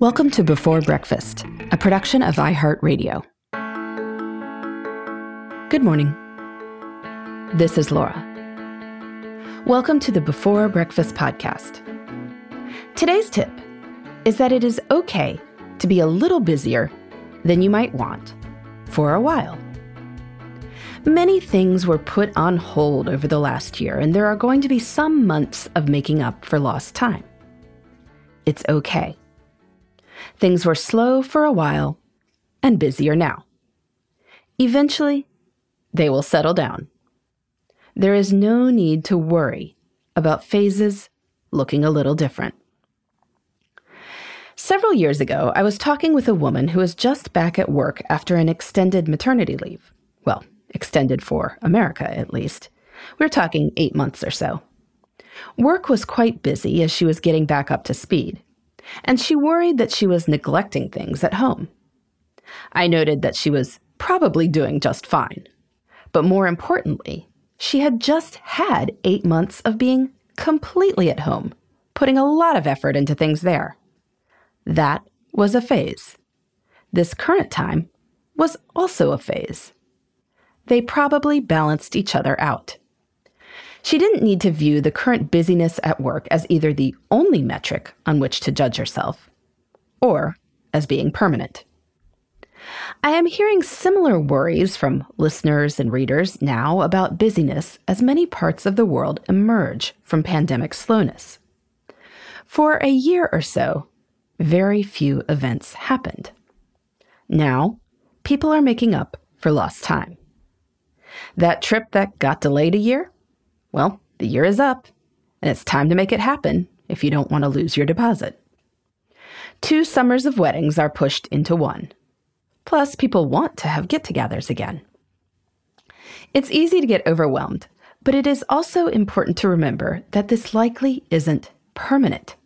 Welcome to Before Breakfast, a production of iHeartRadio. Good morning. This is Laura. Welcome to the Before Breakfast podcast. Today's tip is that it is okay to be a little busier than you might want for a while. Many things were put on hold over the last year, and there are going to be some months of making up for lost time. It's okay. Things were slow for a while and busier now. Eventually, they will settle down. There is no need to worry about phases looking a little different. Several years ago, I was talking with a woman who was just back at work after an extended maternity leave. Well, extended for America, at least. We we're talking eight months or so. Work was quite busy as she was getting back up to speed and she worried that she was neglecting things at home. I noted that she was probably doing just fine. But more importantly, she had just had eight months of being completely at home, putting a lot of effort into things there. That was a phase. This current time was also a phase. They probably balanced each other out. She didn't need to view the current busyness at work as either the only metric on which to judge herself or as being permanent. I am hearing similar worries from listeners and readers now about busyness as many parts of the world emerge from pandemic slowness. For a year or so, very few events happened. Now, people are making up for lost time. That trip that got delayed a year? Well, the year is up, and it's time to make it happen if you don't want to lose your deposit. Two summers of weddings are pushed into one. Plus, people want to have get togethers again. It's easy to get overwhelmed, but it is also important to remember that this likely isn't permanent.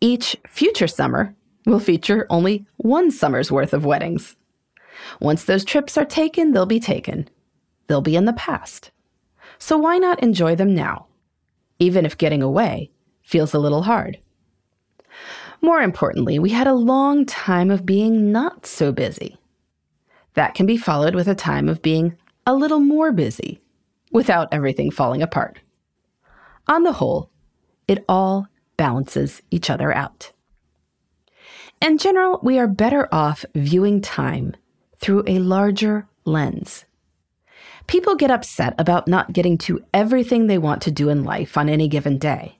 Each future summer will feature only one summer's worth of weddings. Once those trips are taken, they'll be taken. They'll be in the past. So why not enjoy them now, even if getting away feels a little hard? More importantly, we had a long time of being not so busy. That can be followed with a time of being a little more busy without everything falling apart. On the whole, it all balances each other out. In general, we are better off viewing time through a larger lens People get upset about not getting to everything they want to do in life on any given day.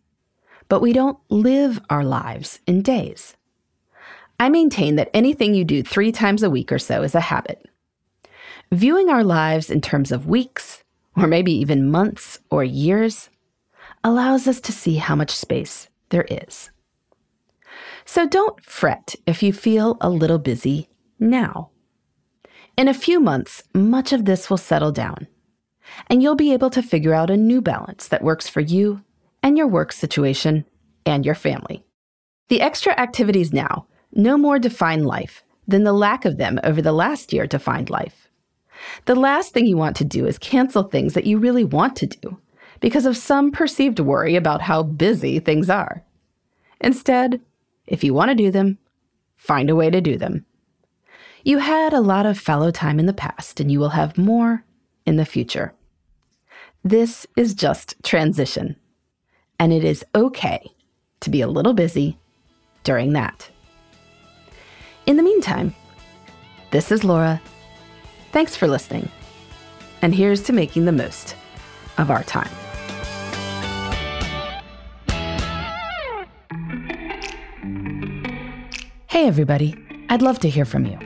But we don't live our lives in days. I maintain that anything you do three times a week or so is a habit. Viewing our lives in terms of weeks, or maybe even months or years, allows us to see how much space there is. So don't fret if you feel a little busy now. In a few months, much of this will settle down, and you'll be able to figure out a new balance that works for you and your work situation and your family. The extra activities now no more define life than the lack of them over the last year defined life. The last thing you want to do is cancel things that you really want to do because of some perceived worry about how busy things are. Instead, if you want to do them, find a way to do them. You had a lot of fallow time in the past, and you will have more in the future. This is just transition, and it is okay to be a little busy during that. In the meantime, this is Laura. Thanks for listening, and here's to making the most of our time. Hey, everybody. I'd love to hear from you.